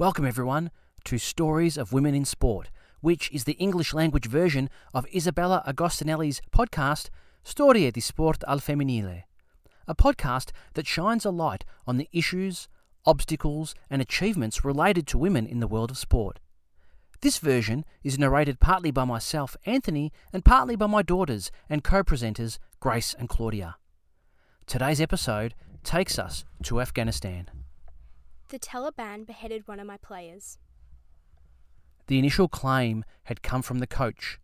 Welcome, everyone, to Stories of Women in Sport, which is the English language version of Isabella Agostinelli's podcast, Storie di Sport al Femminile, a podcast that shines a light on the issues, obstacles, and achievements related to women in the world of sport. This version is narrated partly by myself, Anthony, and partly by my daughters and co presenters, Grace and Claudia. Today's episode takes us to Afghanistan. The Taliban beheaded one of my players. The initial claim had come from the coach.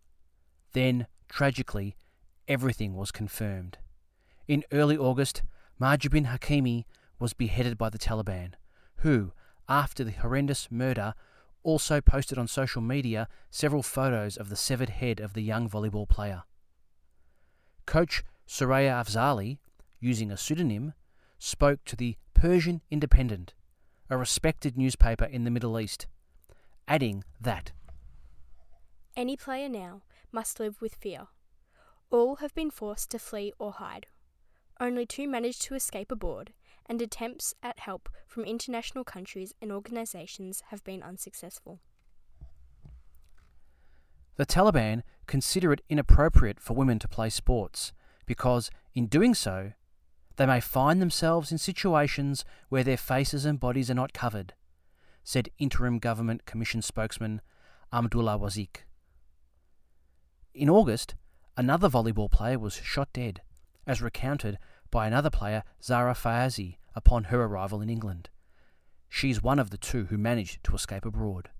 Then, tragically, everything was confirmed. In early August, Mahjabin Hakimi was beheaded by the Taliban, who, after the horrendous murder, also posted on social media several photos of the severed head of the young volleyball player. Coach Soraya Afzali, using a pseudonym, spoke to the Persian Independent, a respected newspaper in the Middle East, adding that Any player now must live with fear. All have been forced to flee or hide. Only two managed to escape aboard, and attempts at help from international countries and organisations have been unsuccessful. the Taliban consider it inappropriate for women to play sports because, in doing so, they may find themselves in situations where their faces and bodies are not covered, said Interim Government Commission spokesman Ahmadullah Wasiq. In August, another volleyball player was shot dead, as recounted by another player, Zara Fayazi, upon her arrival in England. She's one of the two who managed to escape abroad.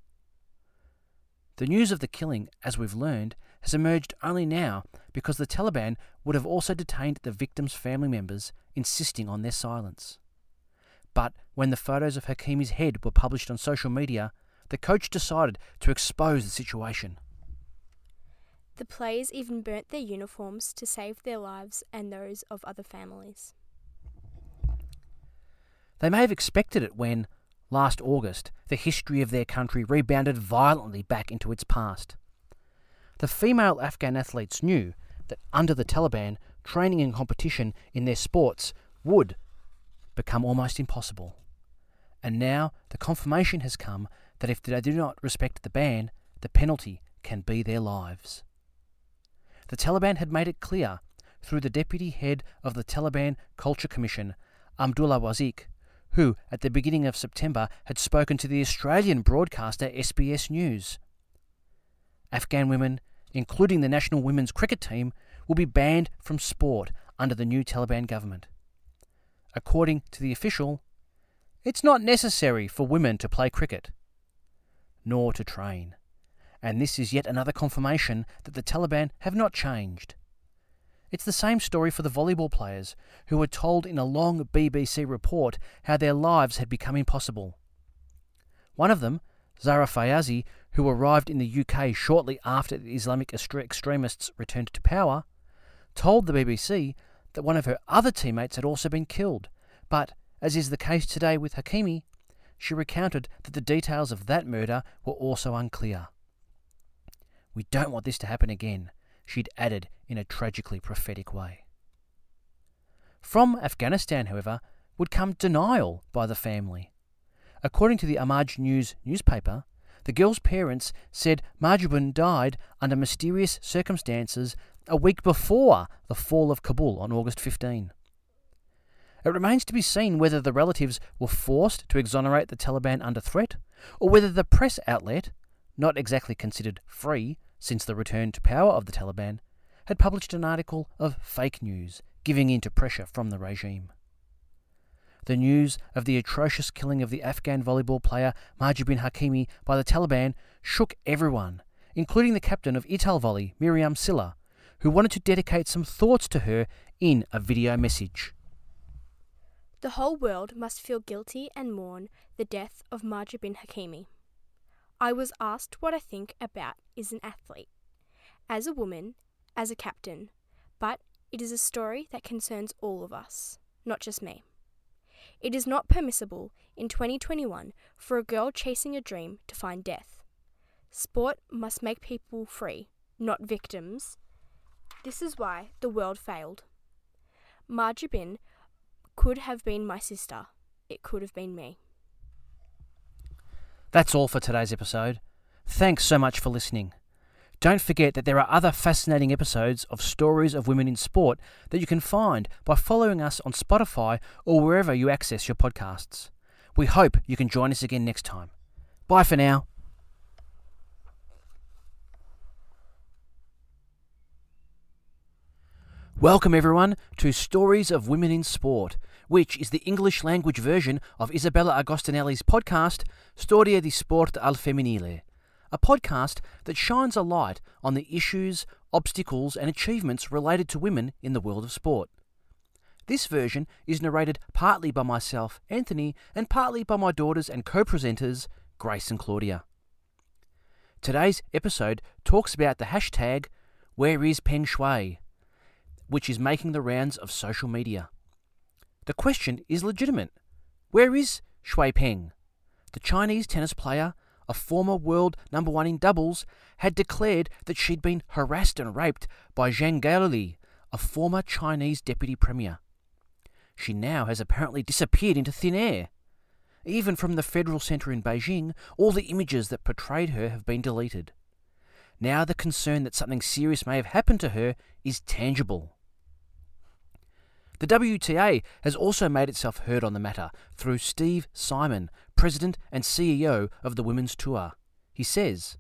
The news of the killing, as we've learned, has emerged only now because the Taliban would have also detained the victims' family members, insisting on their silence. But when the photos of Hakimi's head were published on social media, the coach decided to expose the situation. The players even burnt their uniforms to save their lives and those of other families. They may have expected it when, last August, the history of their country rebounded violently back into its past. The female Afghan athletes knew that under the Taliban, training and competition in their sports would become almost impossible. And now the confirmation has come that if they do not respect the ban, the penalty can be their lives. The Taliban had made it clear through the deputy head of the Taliban Culture Commission, Ahmadullah Wasiq, who at the beginning of September had spoken to the Australian broadcaster SBS News. Afghan women, including the national women's cricket team, will be banned from sport under the new Taliban government. According to the official, it's not necessary for women to play cricket, nor to train. And this is yet another confirmation that the Taliban have not changed. It's the same story for the volleyball players, who were told in a long BBC report how their lives had become impossible. One of them, Zara Fayazi, who arrived in the UK shortly after the Islamic extremists returned to power, told the BBC that one of her other teammates had also been killed, but, as is the case today with Hakimi, she recounted that the details of that murder were also unclear. We don't want this to happen again, she'd added in a tragically prophetic way. From Afghanistan, however, would come denial by the family. According to the Amaj News newspaper, the girl's parents said Mahjabin died under mysterious circumstances a week before the fall of Kabul on August 15. It remains to be seen whether the relatives were forced to exonerate the Taliban under threat, or whether the press outlet, not exactly considered free since the return to power of the Taliban, had published an article of fake news giving in to pressure from the regime. The news of the atrocious killing of the Afghan volleyball player Mahjabin Hakimi by the Taliban shook everyone, including the captain of Italvolley, Miriam Silla, who wanted to dedicate some thoughts to her in a video message. The whole world must feel guilty and mourn the death of Mahjabin Hakimi. I was asked what I think about is an athlete, as a woman, as a captain, but it is a story that concerns all of us, not just me. It is not permissible in 2021 for a girl chasing a dream to find death. Sport must make people free, not victims. This is why the world failed. Mahjabin could have been my sister. It could have been me. That's all for today's episode. Thanks so much for listening. Don't forget that there are other fascinating episodes of Stories of Women in Sport that you can find by following us on Spotify or wherever you access your podcasts. We hope you can join us again next time. Bye for now. Welcome, everyone, to Stories of Women in Sport, which is the English language version of Isabella Agostinelli's podcast, Storie di Sport al Femminile, a podcast that shines a light on the issues, obstacles, and achievements related to women in the world of sport. This version is narrated partly by myself, Anthony, and partly by my daughters and co presenters, Grace and Claudia. Today's episode talks about the hashtag Where is Peng which is making the rounds of social media. The question is legitimate. Where is Shuai Peng? The Chinese tennis player, a former world number one in doubles, had declared that she'd been harassed and raped by Zhang Gaoli, a former Chinese deputy premier. She now has apparently disappeared into thin air. Even from the Federal Centre in Beijing, all the images that portrayed her have been deleted. Now the concern that something serious may have happened to her is tangible. The WTA has also made itself heard on the matter through Steve Simon, President and CEO of the Women's Tour. He says,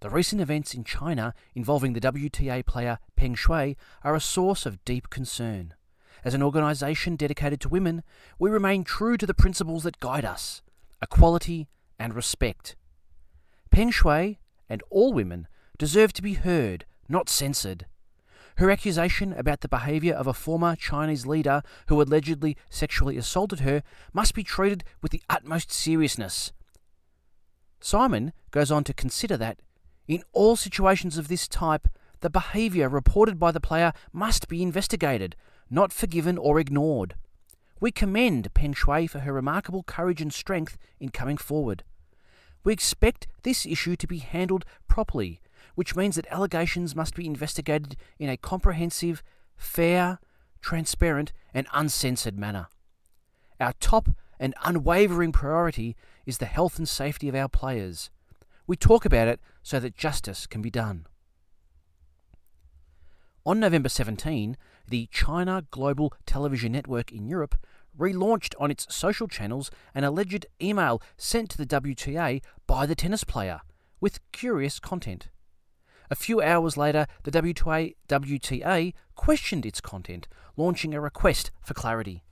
The recent events in China involving the WTA player Peng Shuai are a source of deep concern. As an organisation dedicated to women, we remain true to the principles that guide us equality and respect. Peng Shuai and all women deserve to be heard, not censored. Her accusation about the behaviour of a former Chinese leader who allegedly sexually assaulted her must be treated with the utmost seriousness. Simon goes on to consider that, in all situations of this type, the behaviour reported by the player must be investigated, not forgiven or ignored. We commend Peng Shuai for her remarkable courage and strength in coming forward. We expect this issue to be handled properly which means that allegations must be investigated in a comprehensive, fair, transparent, and uncensored manner. Our top and unwavering priority is the health and safety of our players. We talk about it so that justice can be done. On November 17, the China Global Television Network in Europe relaunched on its social channels an alleged email sent to the WTA by the tennis player with curious content. A few hours later, the WTA, WTA questioned its content, launching a request for clarity.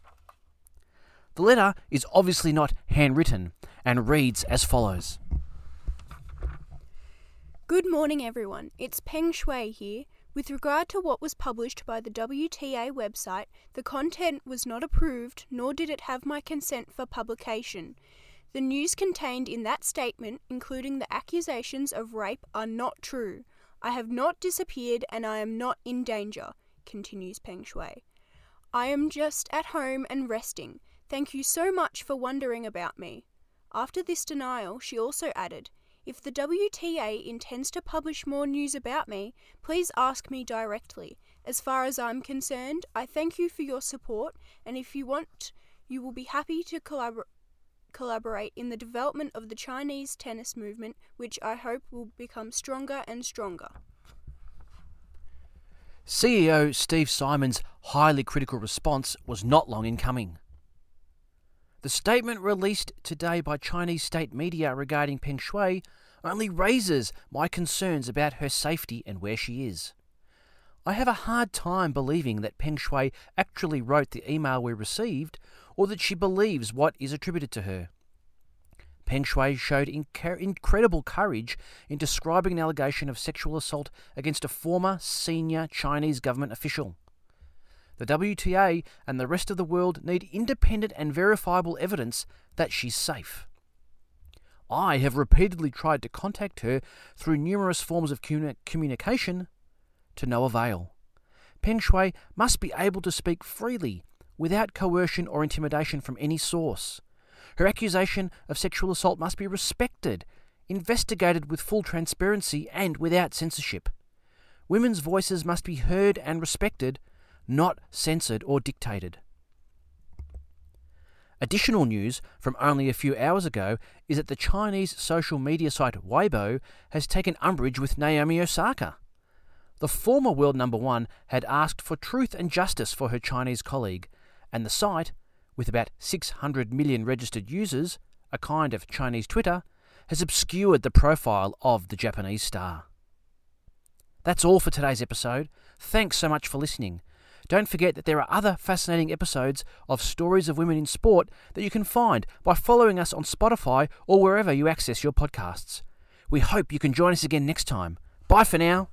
The letter is obviously not handwritten and reads as follows Good morning, everyone. It's Peng Shuai here. With regard to what was published by the WTA website, the content was not approved, nor did it have my consent for publication. The news contained in that statement, including the accusations of rape, are not true. I have not disappeared and I am not in danger, continues Peng Shuai. I am just at home and resting. Thank you so much for wondering about me. After this denial, she also added, If the WTA intends to publish more news about me, please ask me directly. As far as I'm concerned, I thank you for your support, and if you want, you will be happy to collabor- collaborate in the development of the Chinese tennis movement, which I hope will become stronger and stronger. CEO Steve Simon's highly critical response was not long in coming. The statement released today by Chinese state media regarding Peng Shuai only raises my concerns about her safety and where she is. I have a hard time believing that Peng Shuai actually wrote the email we received or that she believes what is attributed to her. Peng Shuai showed inc- incredible courage in describing an allegation of sexual assault against a former senior Chinese government official. The WTA and the rest of the world need independent and verifiable evidence that she's safe. I have repeatedly tried to contact her through numerous forms of communication to no avail. Peng Shuai must be able to speak freely without coercion or intimidation from any source. Her accusation of sexual assault must be respected, investigated with full transparency and without censorship. Women's voices must be heard and respected, not censored or dictated. Additional news from only a few hours ago is that the Chinese social media site Weibo has taken umbrage with Naomi Osaka. The former world number one had asked for truth and justice for her Chinese colleague, and the site, with about 600 million registered users, a kind of Chinese Twitter, has obscured the profile of the Japanese star. That's all for today's episode. Thanks so much for listening. Don't forget that there are other fascinating episodes of Stories of Women in Sport that you can find by following us on Spotify or wherever you access your podcasts. We hope you can join us again next time. Bye for now.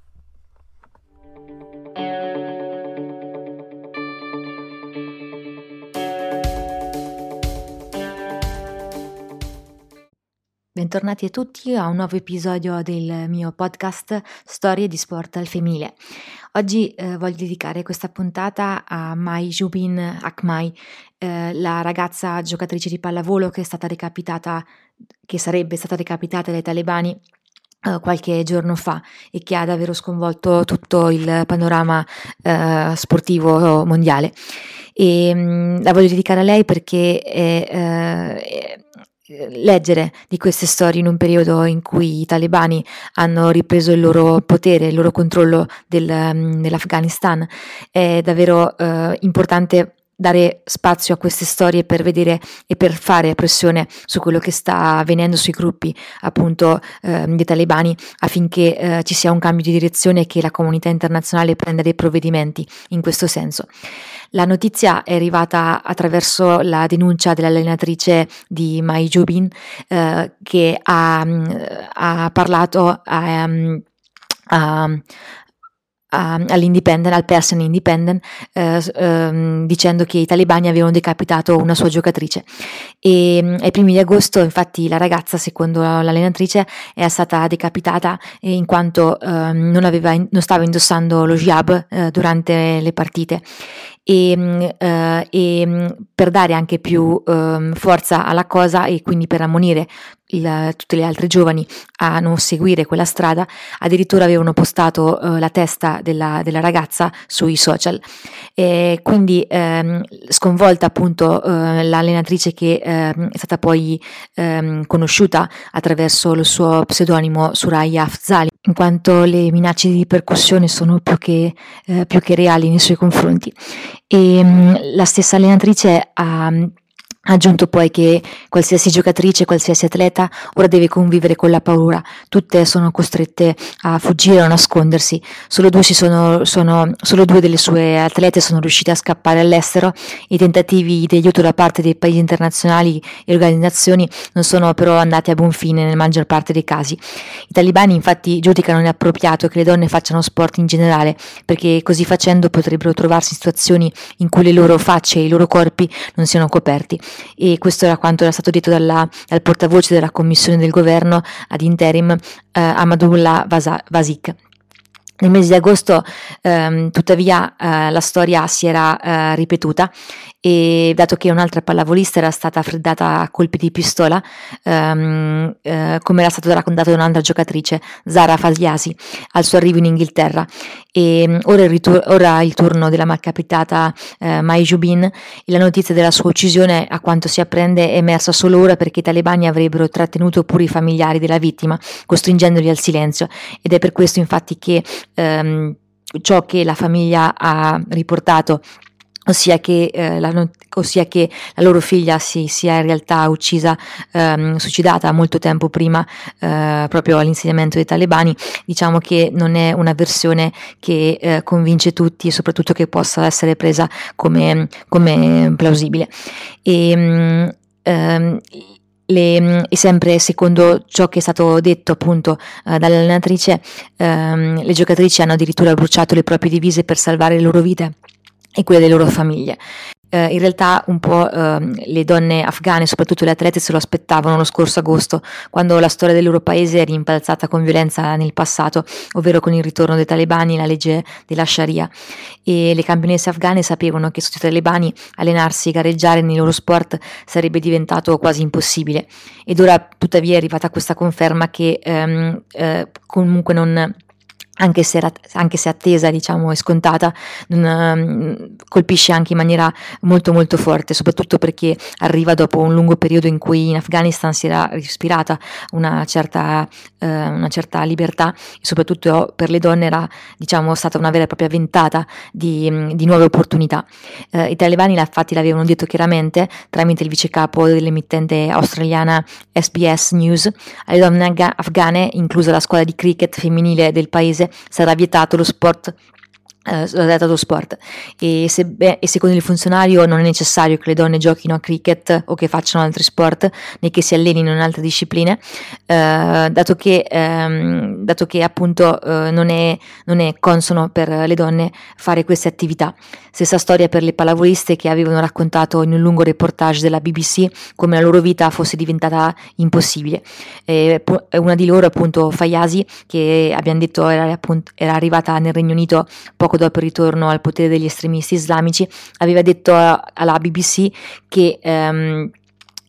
Bentornati a tutti a un nuovo episodio del mio podcast Storie di sport al femminile. Oggi eh, voglio dedicare questa puntata a Mai Jubin Akmai, eh, la ragazza giocatrice di pallavolo che è stata recapitata, che sarebbe stata recapitata dai talebani Uh, qualche giorno fa e che ha davvero sconvolto tutto il panorama uh, sportivo mondiale. E um, la voglio dedicare a lei perché è, è leggere di queste storie in un periodo in cui i talebani hanno ripreso il loro potere, il loro controllo del, um, dell'Afghanistan è davvero uh, importante dare spazio a queste storie per vedere e per fare pressione su quello che sta avvenendo sui gruppi appunto eh, dei talebani affinché eh, ci sia un cambio di direzione e che la comunità internazionale prenda dei provvedimenti in questo senso. La notizia è arrivata attraverso la denuncia dell'allenatrice di Mai Jubin eh, che ha, mm, ha parlato a, a, Uh, all'Independent, al Persian Independent, uh, uh, dicendo che i talebani avevano decapitato una sua giocatrice. E um, ai primi di agosto, infatti, la ragazza, secondo l'allenatrice, è stata decapitata in quanto ehm, non, aveva, non, stava indossando lo jab eh, durante le partite e, mm, eh, e mm, per dare anche più eh, forza alla cosa e quindi per ammonire il, tutte le altre giovani a non seguire quella strada, addirittura avevano postato eh, la testa della, della, ragazza sui social. E quindi ehm, sconvolta appunto eh, l'allenatrice che ehm, è stata poi ehm, conosciuta attraverso il suo pseudonimo Suraya Afzali, in quanto le minacce di ripercussione sono più che, eh, più che reali nei suoi confronti. E mh, la stessa allenatrice ha ha aggiunto poi che qualsiasi giocatrice, qualsiasi atleta ora deve convivere con la paura, tutte sono costrette a fuggire o nascondersi, solo due, sono, sono, solo due, delle sue atlete sono riuscite a scappare all'estero, i tentativi di aiuto da parte dei paesi internazionali e organizzazioni non sono però andati a buon fine nella maggior parte dei casi. I talibani infatti giudicano inappropriato che le donne facciano sport in generale, perché così facendo potrebbero trovarsi in situazioni in cui le loro facce e i loro corpi non siano coperti e questo era quanto era stato detto dalla, dal portavoce della commissione del governo ad interim eh, Amadullah Vasik. Nel mese di agosto, ehm, tuttavia, eh, la storia si era eh, ripetuta e dato che un'altra pallavolista era stata freddata a colpi di pistola, ehm, eh, come era stato raccontato da un'altra giocatrice, Zara Fagliasi, al suo arrivo in Inghilterra. E mm, ora, il, ritur- ora il turno della malcapitata eh, Mai Jubin e la notizia della sua uccisione, a quanto si apprende, è emersa solo ora perché i talebani avrebbero trattenuto pure i familiari della vittima, costringendoli al silenzio. Ed è per questo infatti che ehm, ciò che la famiglia ha riportato Ossia che, eh, la, ossia che, la, loro figlia si sia in realtà uccisa, ehm, suicidata molto tempo prima eh, proprio all'insediamento dei talebani, diciamo che non è una versione che eh, convince tutti e soprattutto che possa essere presa come, come plausibile. E, ehm, le, e sempre secondo ciò che è stato detto appunto eh, dall'allenatrice, ehm, le giocatrici hanno addirittura bruciato le proprie divise per salvare le loro vite e quelle delle loro famiglie. Eh, in realtà un po' eh, le donne afghane, soprattutto le atlete, se lo aspettavano lo scorso agosto, quando la storia del loro paese è rimpalzata con violenza nel passato, ovvero con il ritorno dei talebani e la legge della Sharia. E le campionesse afghane sapevano che sotto i talebani allenarsi e gareggiare nei loro sport sarebbe diventato quasi impossibile. Ed ora tuttavia è arrivata questa conferma che ehm, eh, comunque non anche se, anche se, attesa diciamo e scontata um, colpisce anche in maniera molto molto forte soprattutto perché arriva dopo un lungo periodo in cui in Afghanistan si era respirata una certa, uh, una certa libertà e soprattutto per le donne era diciamo stata una vera e propria ventata di, di nuove opportunità. Uh, i talebani infatti l'avevano detto chiaramente tramite il vicecapo dell'emittente australiana SBS News alle donne afghane inclusa la scuola di cricket femminile del paese sarà vietato lo sport eh, lo sport. E, se, beh, e, secondo il funzionario non è necessario che le donne giochino a cricket o che facciano altri sport né che si allenino in altre discipline eh, dato, che, ehm, dato che appunto eh, non, è, non, è, consono per le donne fare queste attività. Stessa storia per le pallavoliste che avevano raccontato in un lungo reportage della BBC come la loro vita fosse diventata impossibile. Una di loro appunto Fayasi che abbiamo detto era, appunto, era arrivata nel Regno Unito poco poco dopo il ritorno al potere degli estremisti islamici, aveva detto alla BBC che, ehm,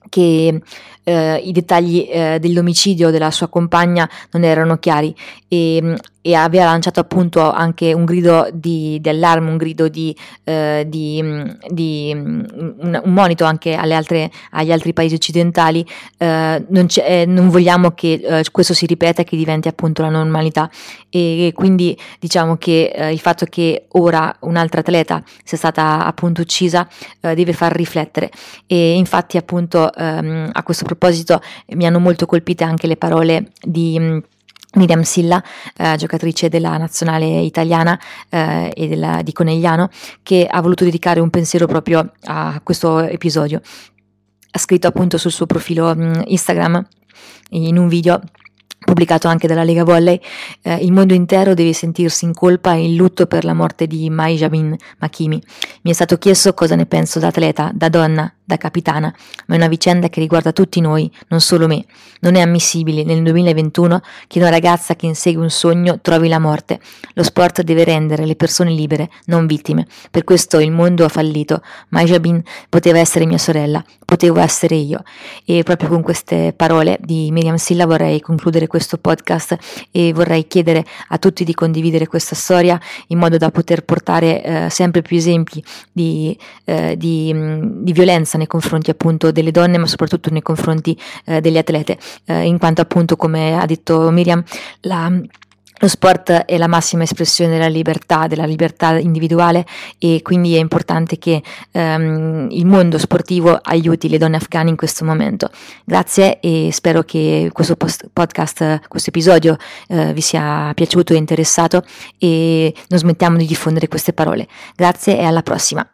che eh, i dettagli eh, dell'omicidio della sua compagna non erano chiari. E e aveva lanciato appunto anche un grido di, di allarme, un grido di, eh, di, di un, un, monito anche altre, agli altri paesi occidentali. Eh, non, eh, non, vogliamo che eh, questo si ripeta e che diventi appunto la normalità. E, e quindi diciamo che eh, il fatto che ora un'altra atleta sia stata appunto uccisa eh, deve far riflettere. E infatti appunto ehm, a questo proposito mi hanno molto colpite anche le parole di Miriam Silla, eh, giocatrice della nazionale italiana eh, e della, di Conegliano, che ha voluto dedicare un pensiero proprio a questo episodio. Ha scritto appunto sul suo profilo mh, mm, Instagram in un video pubblicato anche dalla Lega Volley, eh, il mondo intero deve sentirsi in colpa e in lutto per la morte di Mai Jabin Makimi. Mi è stato chiesto cosa ne penso da atleta, da donna, da capitana, ma è una vicenda che riguarda tutti noi, non solo me. Non è ammissibile nel 2021 che una ragazza che insegue un sogno trovi la morte. Lo sport deve rendere le persone libere, non vittime. Per questo il mondo ha fallito. Mai Jabin poteva essere mia sorella, potevo essere io. E proprio con queste parole di Miriam Silla vorrei concludere questo podcast e vorrei chiedere a tutti di condividere questa storia in modo da poter portare eh, sempre più esempi di, eh, di, di, violenza nei confronti appunto delle donne ma soprattutto nei confronti eh, degli atlete eh, in quanto appunto come ha detto Miriam la lo sport è la massima espressione della libertà, della libertà individuale e quindi è importante che um, il mondo sportivo aiuti le donne afghane in questo momento. Grazie e spero che questo post- podcast, questo episodio uh, vi sia piaciuto e interessato e non smettiamo di diffondere queste parole. Grazie e alla prossima.